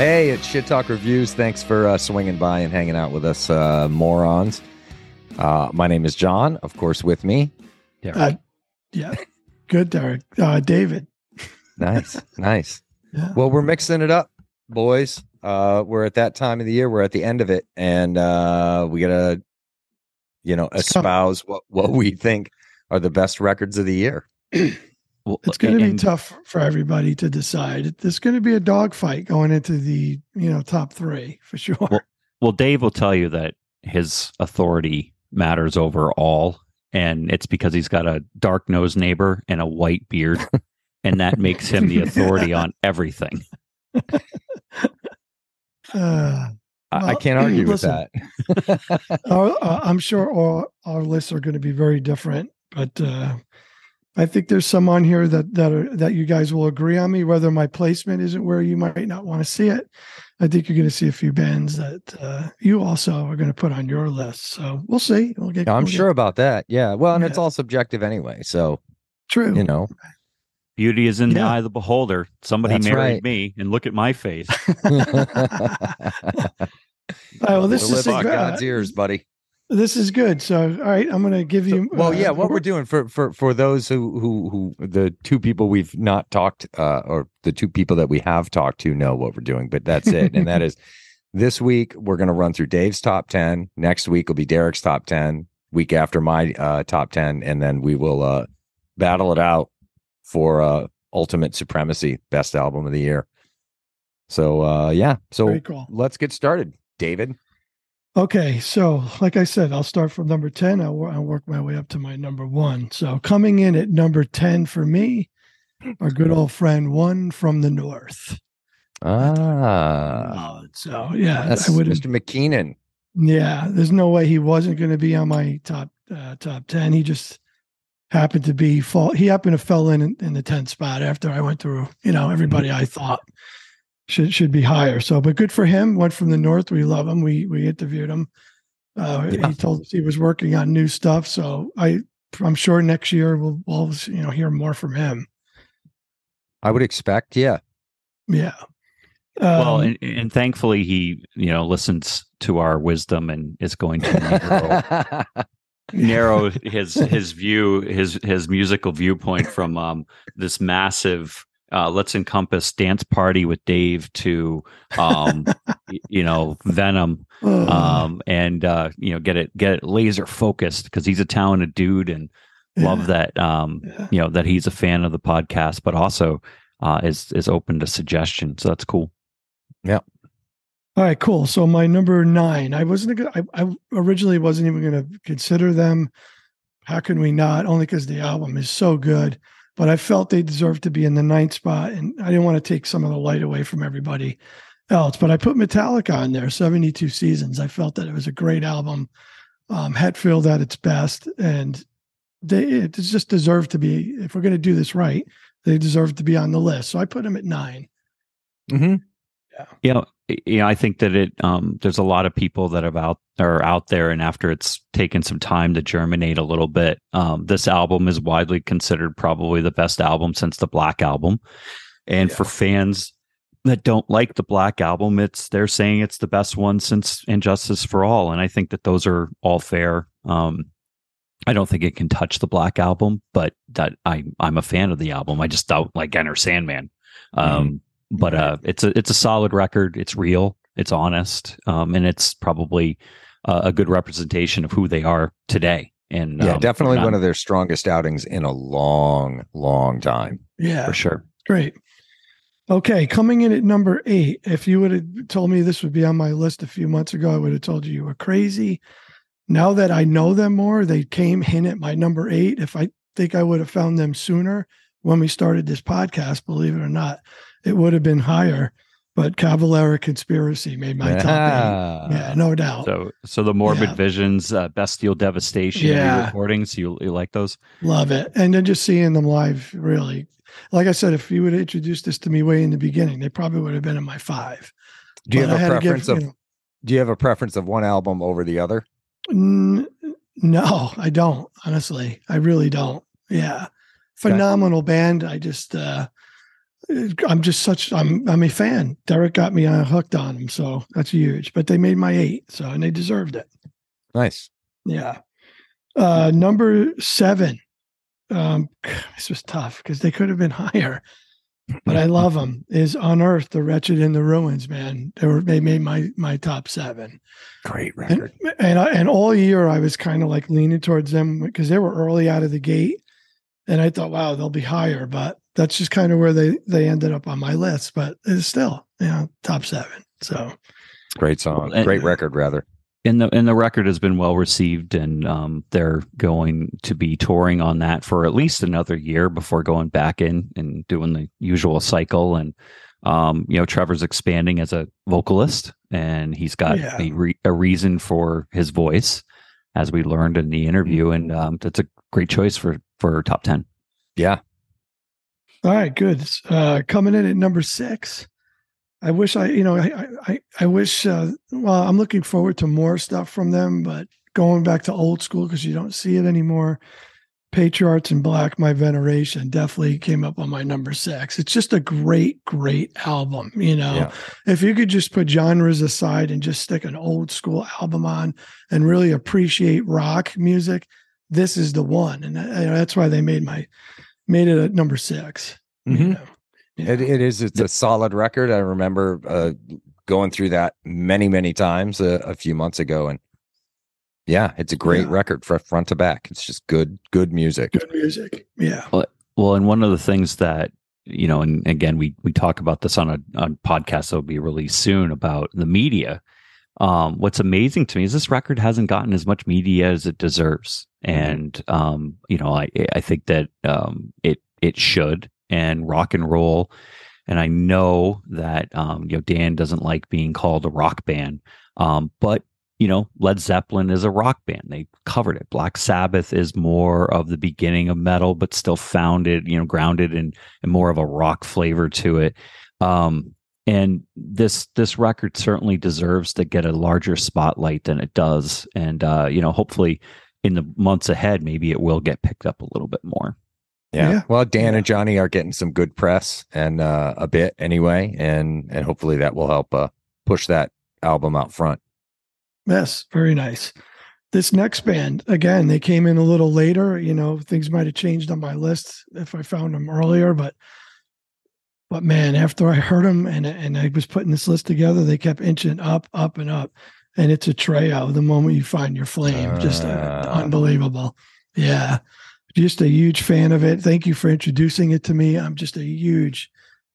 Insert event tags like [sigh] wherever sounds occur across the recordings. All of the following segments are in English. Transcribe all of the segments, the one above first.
Hey, it's Shit Talk Reviews. Thanks for uh, swinging by and hanging out with us, uh, morons. Uh, my name is John, of course, with me. Uh, yeah, good, Derek. Uh, David. Nice, nice. [laughs] Yeah. Well, we're mixing it up, boys. Uh, we're at that time of the year. We're at the end of it, and uh, we gotta, you know, espouse what what we think are the best records of the year. [clears throat] Well, It's going to be tough for everybody to decide. There's going to be a dogfight going into the you know top three for sure. Well- Well, Dave will tell you that his authority matters over all, and it's because he's got a dark nosed neighbor and a white beard, [laughs] and that makes him the authority on [laughs] everything. [laughs] Uh, I, I can't argue listen. with that. our, uh, I'm sure all our lists are going to be very different, but uh, I think there's some on here that that are that you guys will agree on me. Whether my placement isn't where you might not want to see it, I think you're going to see a few bands that uh, you also are going to put on your list. So we'll see. We'll get. I'm we'll get- sure about that. Yeah. Well, and it's all subjective anyway. So True. you know. Beauty is in the eye of the beholder. Somebody That's married right. me, and look at my face. [laughs] All right, well, this We'll is live on God's ears, buddy. This is good. So, all right, I'm going to give So- you. well, uh, yeah. What we're doing for for for those who who who the two people we've not talked uh, or the two people that we have talked to know what we're doing, but that's it. and that [laughs] is this week we're going to run through Dave's top ten. Next week will be Derek's top ten. Week after my uh, top ten, and then we will uh, battle it out for uh, ultimate supremacy, best album of the year. So uh, yeah. So cool. let's get started, David. Okay, so like I said, I'll start from number 10. I'll, I'll work my way up to my number one. So coming in at number 10 for me, our good old friend, One from the North. Ah, Oh, so yeah, that's I would. Mr. McKeenan. Yeah, there's no way he wasn't going to be on my top uh, top 10. He just happened to be fall. He happened to fell in in the 10th spot after I went through, you know, everybody I thought should should be higher. So, but good for him. Went from the north. We love him. We we interviewed him. Uh, Yeah. He told us he was working on new stuff. So I I'm sure next year we'll we'll you know hear more from him. I would expect, yeah. Yeah. well, Um, and, and thankfully, he you know listens to our wisdom and is going to narrow, [laughs] narrow his his view his his musical viewpoint from um this massive uh let's encompass dance party with Dave to um [laughs] you know Venom um and uh you know get it get it laser focused because he's a talented dude and love that um Yeah. you know that he's a fan of the podcast but also uh is is open to suggestion so that's cool Yeah. All right, cool. So my number nine, I wasn't gonna. I, I originally wasn't even going to consider them. How can we not? Only because the album is so good. But I felt they deserved to be in the ninth spot, and I didn't want to take some of the light away from everybody else. But I put Metallica on there, seventy-two seasons. I felt that it was a great album. Um, Hetfield at its best, and they it just deserved to be. If we're going to do this right, they deserve to be on the list. So I put them at nine. hmm you know you know i think that it um there's a lot of people that have out are out there and after it's taken some time to germinate a little bit um this album is widely considered probably the best album since the black album and Yeah. for fans that don't like the black album it's they're saying it's the best one since And Justice for All and i think that those are all fair um I don't think it can touch the Black album, but that I I'm a fan of the album. I just don't like Enter Sandman. Um, but uh, it's a it's a solid record. It's real. It's honest, um, and it's probably uh, a good representation of who they are today. And Yeah, um, definitely not- one of their strongest outings in a long, long time. Yeah, for sure. Great. Okay, coming in at number eight. If you would have told me this would be on my list a few months ago, I would have told you you were crazy. Now that I know them more, they came in at my number eight. If I think I would have found them sooner when we started this podcast, believe it or not, it would have been higher. But Cavalera Conspiracy made my top eight. Yeah, no doubt. So so the Morbid Yeah. Visions, uh, Bestial Devastation, Yeah. recordings. You you like those? Love it. And then just seeing them live, really. Like I said, if you would have introduced this to me way in the beginning, they probably would have been in my five. Do you But have a had to give, preference of you know, do you have a preference of one album over the other? N- no, I don't. Honestly, I really don't. Yeah, phenomenal band. I just, uh, I'm just such I'm I'm a fan. Derek got me uh, hooked on them, so that's huge. But they made my eight, so and they deserved it. Nice. Yeah. Uh number seven. Um [sighs] this was tough because they could have been [laughs] higher. But I love them. Is Unearth the Wretched in the Ruins, man. They were they made my my top seven. Great And record. and, I, and all year I was kind of like leaning towards them because they were early out of the gate. And I thought, wow, they'll be higher, but that's just kind of where they they ended up on my list. But it's still, you know, top seven. So Great song. And- Great record, rather. and the and the record has been well received and um, they're going to be touring on that for at least another year before going back in and doing the usual cycle and um, you know trevor's expanding as a vocalist and he's got Yeah. a, re- a reason for his voice as we learned in the interview and um, that's a great choice for for top 10 Yeah. All right, good. Uh coming in at number six. I wish I, you know, I I I wish uh well, I'm looking forward to more stuff from them, but going back to old school because you don't see it anymore. Patriarchs In Black, My Veneration definitely came up on my number six. It's just a great, great album. You know, Yeah. if you could just put genres aside and just stick an old school album on and really appreciate rock music, this is the one. And that- you know, that's why they made my made it at number 6 you Mhm. know. Yeah. It, it is. It's a solid record. I remember uh, going through that many, many times a, a few months ago, and yeah, it's a great Yeah. record from front to back. It's just good, good music. good music. Yeah. Well, and one of the things that you know, and again, we we talk about this on a on podcast that will be released soon about the media. Um, what's amazing to me is this record hasn't gotten as much media as it deserves, and um, you know, I I think that um, it it should, and rock and roll. And I know that um, you know Dan doesn't like being called a rock band, um, but you know, Led Zeppelin is a rock band. They covered it. Black Sabbath is more of the beginning of metal, but still founded, you know, grounded in, in more of a rock flavor to it. Um, and this this record certainly deserves to get a larger spotlight than it does. And uh, you know, hopefully in the months ahead, maybe it will get picked up a little bit more. Yeah. Yeah. Well, Dan Yeah. and Johnny are getting some good press and uh, a bit anyway, and and hopefully that will help uh, push that album out front. Yes, very nice. This next band, again, they came in a little later. You know, things might have changed on my list if I found them earlier, but but man, after I heard them and and I was putting this list together, they kept inching up, up, and up. And it's a trio. The moment you find your flame, just uh, Ah. unbelievable. Yeah, just a huge fan of it. Thank you for introducing it to me. I'm just a huge,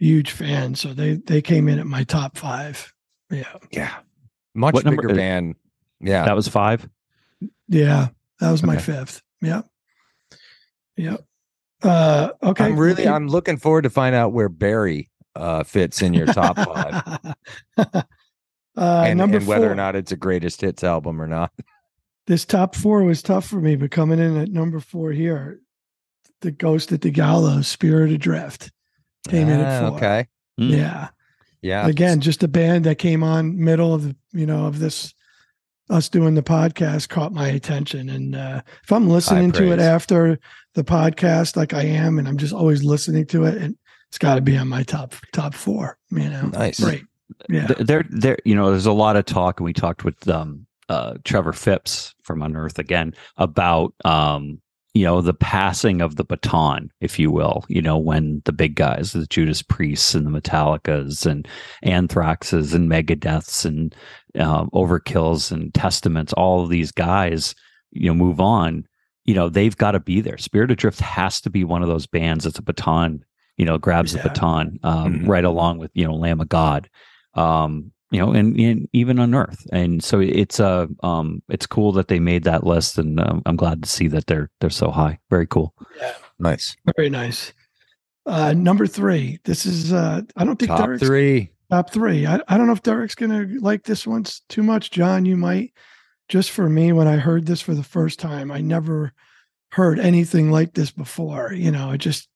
huge fan. So they they came in at my top five. Yeah, Yeah. Much What bigger uh, band. Yeah. That was five. Yeah, that was my fifth. Yeah, Yep. Uh okay. I'm really I'm looking forward to find out where Barry uh, fits in your top five. [laughs] uh and, number and whether four. or not it's a greatest hits album or not. [laughs] this top four was tough for me, but coming in at number four here, the Ghost at the Gallows, Spirit Adrift, came in at Ah, four. Okay. Mm. Yeah. Yeah. Again, just a band that came on middle of the, you know, of this us doing the podcast caught my attention. And uh if I'm listening to it after the podcast, like I am, and I'm just always listening to it, and it's got to be on my top top four. You know, Nice. Great. Yeah. There there you know there's a lot of talk and we talked with um uh Trevor Phipps from Unearth again about um you know the passing of the baton if you will you know when the big guys the Judas Priests and the Metallicas and Anthraxes and Megadeths and um, Overkills and Testaments all of these guys you know move on you know they've got to be there Spirit Adrift has to be one of those bands that's a baton you know grabs Yeah. the baton um, Mhm. right along with you know Lamb of God um you know and, and even Unearth and so it's uh um it's cool that they made that list and um, i'm glad to see that they're they're so high very cool Yeah. Nice. Very nice. Uh number three. This is uh I don't think Top Derek's three. top three. I, I don't know if Derek's gonna like this one too much. John, you might. Just for me, when I heard this for the first time, I never heard anything like this before. You know, it just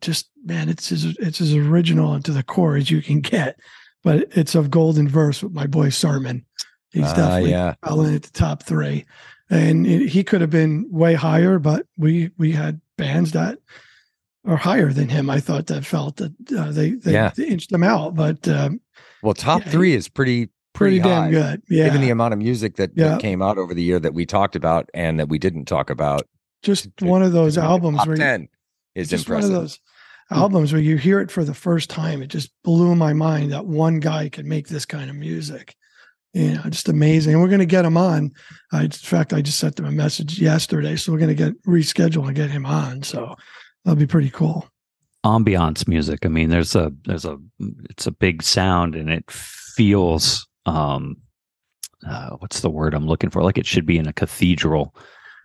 just man, it's as it's as original and to the core as you can get. But it's of golden verse with my boy Sermon. He's Ah, definitely yeah. at the top three, and it- he could have been way higher. But we we had bands that are higher than him. I thought that felt that uh, they they, Yeah. they inched him out, but um, Well, top Yeah, three is pretty pretty, pretty, damn good. Yeah, given the amount of music that, Yeah. that came out over the year that we talked about and that we didn't talk about. just one of those to make it albums top where you- ten is impressive. one of those albums where you hear it for the first time. It just blew my mind that one guy could make this kind of music. You know, just amazing. And we're going to get him on. I, in fact, I just sent him a message yesterday, so we're going to get reschedule and get him on. So that'll be pretty cool. ambiance music. I mean, there's a there's a it's a big sound and it feels um uh, what's the word I'm looking for? Like it should be in a cathedral,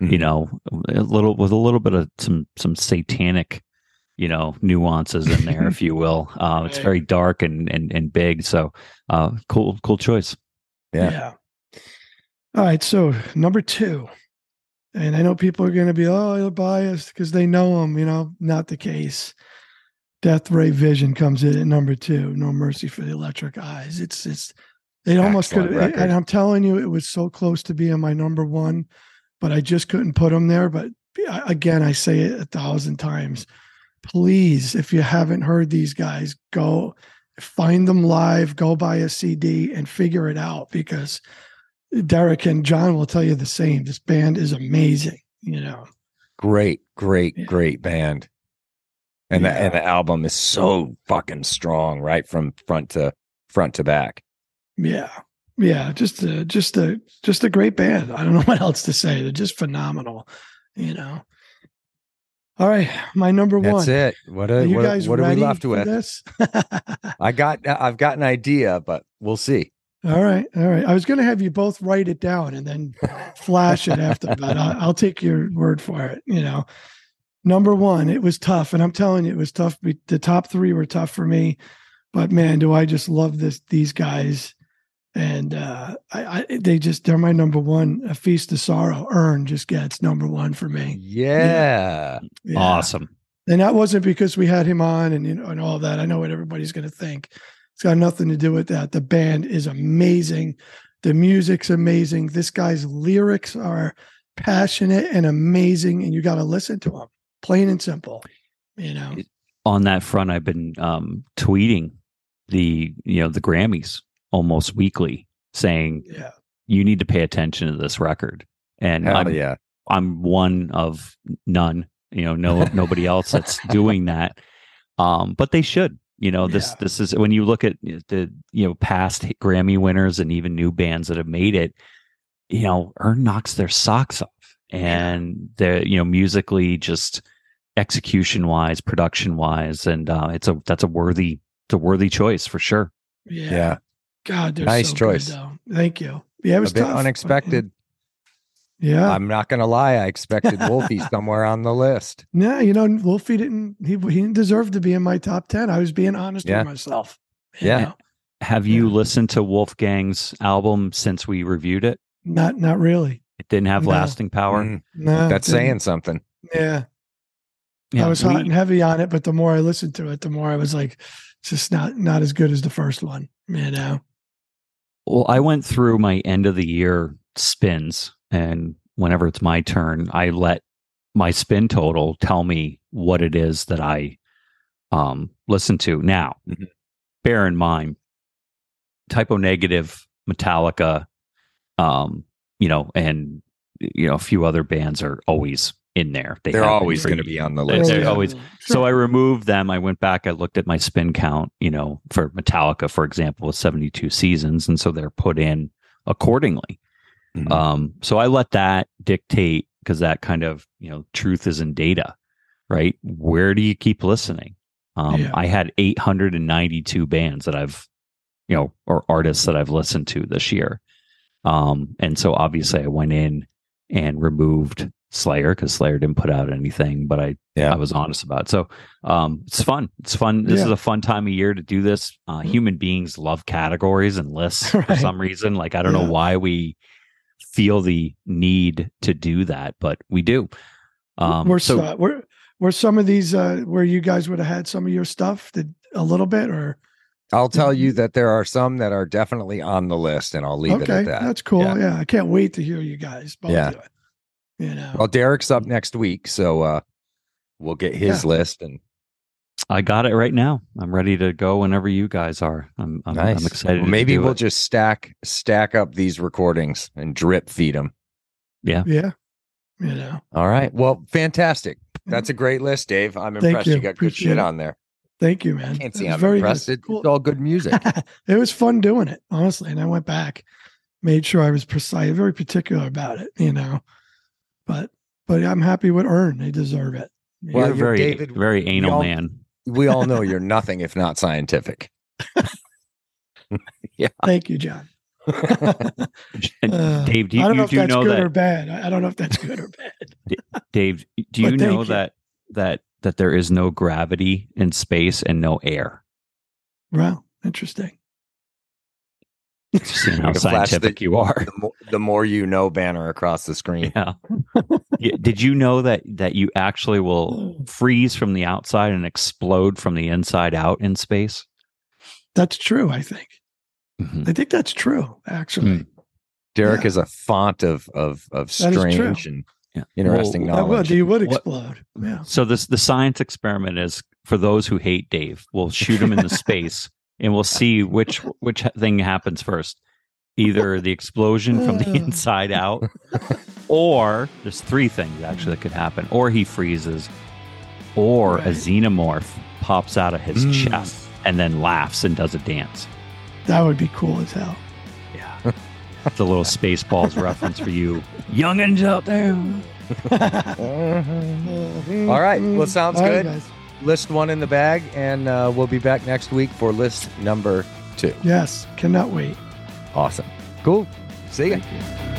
you Mhm. know, a little with a little bit of some some satanic, you know, nuances in there, if you will. [laughs] Uh, It's very dark and and and big. So, uh, cool cool choice. Yeah. All right. So number two, and I know people are going to be, oh, you're biased because they know him. You know, not the case. Death Ray Vision comes in at number two. No Mercy for the Electric Eyes. It's it's it almost could. Excellent. And I'm telling you, it was so close to being my number one, but I just couldn't put him there. But again, I say it a thousand times. Please, if you haven't heard these guys, go find them live. Go buy a CD and figure it out because Derek and John will tell you the same. This band is amazing. You know. Great, great, Yeah. great band. And the and the album is so fucking strong, right from front to front to back. Yeah. Yeah. Just a just a just a great band. I don't know [laughs] what else to say. They're just phenomenal. You know. All right. My number That's one. That's it. What Are a, you what, guys what are we left with? this? [laughs] I got I've got an idea, but we'll see. all right. All right. I was going to have you both write it down and then flash it after, but I, I'll take your word for it. You know, number one, it was tough. And I'm telling you, it was tough. The top three were tough for me, but man, do I just love this, these guys. And uh, I, I, they just, they're my number one. A Feast of Sorrow, Urne just gets number one for me. Yeah. Yeah. Awesome. And that wasn't because we had him on and you know and all that. I know what everybody's going to think. It's got nothing to do with that. The band is amazing. The music's amazing. This guy's lyrics are passionate and amazing, and you got to listen to them. Plain and simple. You know. on that front, I've been um, tweeting the you know the Grammys almost weekly, saying Yeah. you need to pay attention to this record. And Hell I'm, yeah. I'm one of none. You know, no [laughs] nobody else that's doing that. Um, but they should. You know, this Yeah. this is when you look at the you know past Grammy winners and even new bands that have made it. You know, Urne knocks their socks off, and they're you know musically just execution wise, production wise, and uh, it's a that's a worthy it's a worthy choice for sure. Yeah. Yeah. God, they're Nice so good, choice. though. Thank you. Yeah, it A bit tough, but, unexpected. Yeah. I'm not gonna lie, I expected Wolfie [laughs] somewhere on the list. Yeah, you know, Wolfie didn't he, he didn't deserve to be in my top 10. I was being honest Yeah. with myself. you Yeah. know? Have you Yeah. listened to Wolfgang's album since we reviewed it? Not not really. It didn't have No. lasting power. Mm, No. that's saying something. Yeah. Yeah, I was we- hot and heavy on it, but the more I listened to it, the more I was like, it's just not not as good as the first one. You know. Well, I went through my end of the year spins, and whenever it's my turn, I let my spin total tell me what it is that I um, listen to. Now, Mhm. bear in mind, Type O Negative, Metallica, um, you know, and you know a few other bands are always in there. They They're always going to be on the They're- list. they're yeah. always- So I removed them. I went back. I looked at my spin count. You know, for Metallica, for example, was seventy-two seasons, and so they're put in accordingly. Mhm. Um, so I let that dictate because that kind of you know truth is in data, right? Where do you keep listening? Um, Yeah. I had eight hundred and ninety-two bands that I've, you know, or artists that I've listened to this year, um, and so obviously I went in and removed Slayer because Slayer didn't put out anything, but I Yeah. I was honest about. It. So um, it's fun. It's fun. This Yeah. is a fun time of year to do this. Uh, human beings love categories and lists [laughs] for some reason. Like I don't Yeah. know why we feel the need to do that, but we do. Um, were so so, were were some of these uh where you guys would have had some of your stuff did a little bit or I'll tell you that there are some that are definitely on the list, and I'll leave it at that. that's cool Yeah. yeah. i can't wait to hear you guys both Yeah. Do it you know Well, Derek's up next week, so uh, we'll get his Yeah. list, and I got it right now. I'm ready to go whenever you guys are. I'm I'm, nice. I'm excited. Well, maybe we'll it. just stack stack up these recordings and drip feed them. Yeah. You know. All right. Well, fantastic. That's a great list, Dave. I'm Thank impressed you, you. got good shit it. on there. Thank you, man. Can't see was I'm very impressed. good. It's Cool. all good music. [laughs] it was fun doing it, honestly. And I went back, made sure I was precise, very particular about it, you know. But but I'm happy with Urne. They deserve it. you Well, You're you're very David- very we anal all- man. we all know [laughs] you're nothing if not scientific. [laughs] yeah. Thank you, John. And [laughs] Uh, Dave, do I you, don't know you if do that's know good that or bad. I I don't know if that's good or bad. Dave, do you know you. that that that there is no gravity in space and no air? Wow, interesting. Just seeing how [laughs] You scientific the- you are. The more, the more you know banner across the screen. Yeah. Yeah, Did you know that that you actually will freeze from the outside and explode from the inside out in space? That's true, I think. Mhm. I think that's true, actually. Mm. Derek Yeah. is a font of of of That is true. strange and Yeah. interesting Well, That would, knowledge. you would What- explode. Yeah. So this the science experiment is for those who hate Dave. We'll shoot him in the [laughs] space and we'll see which which thing happens first. Either the explosion from the Uh. [laughs] inside out, or there's three things actually that could happen. Or he freezes, or a xenomorph pops out of his Mm. chest and then laughs and does a dance. That would be cool as hell. Yeah. It's a little Spaceballs reference for you youngins out there. [laughs] All right. Well, sounds All right, good. guys. List one in the bag, and uh, we'll be back next week for list number two. Yes, cannot wait. Awesome. Cool. See ya. Thank you.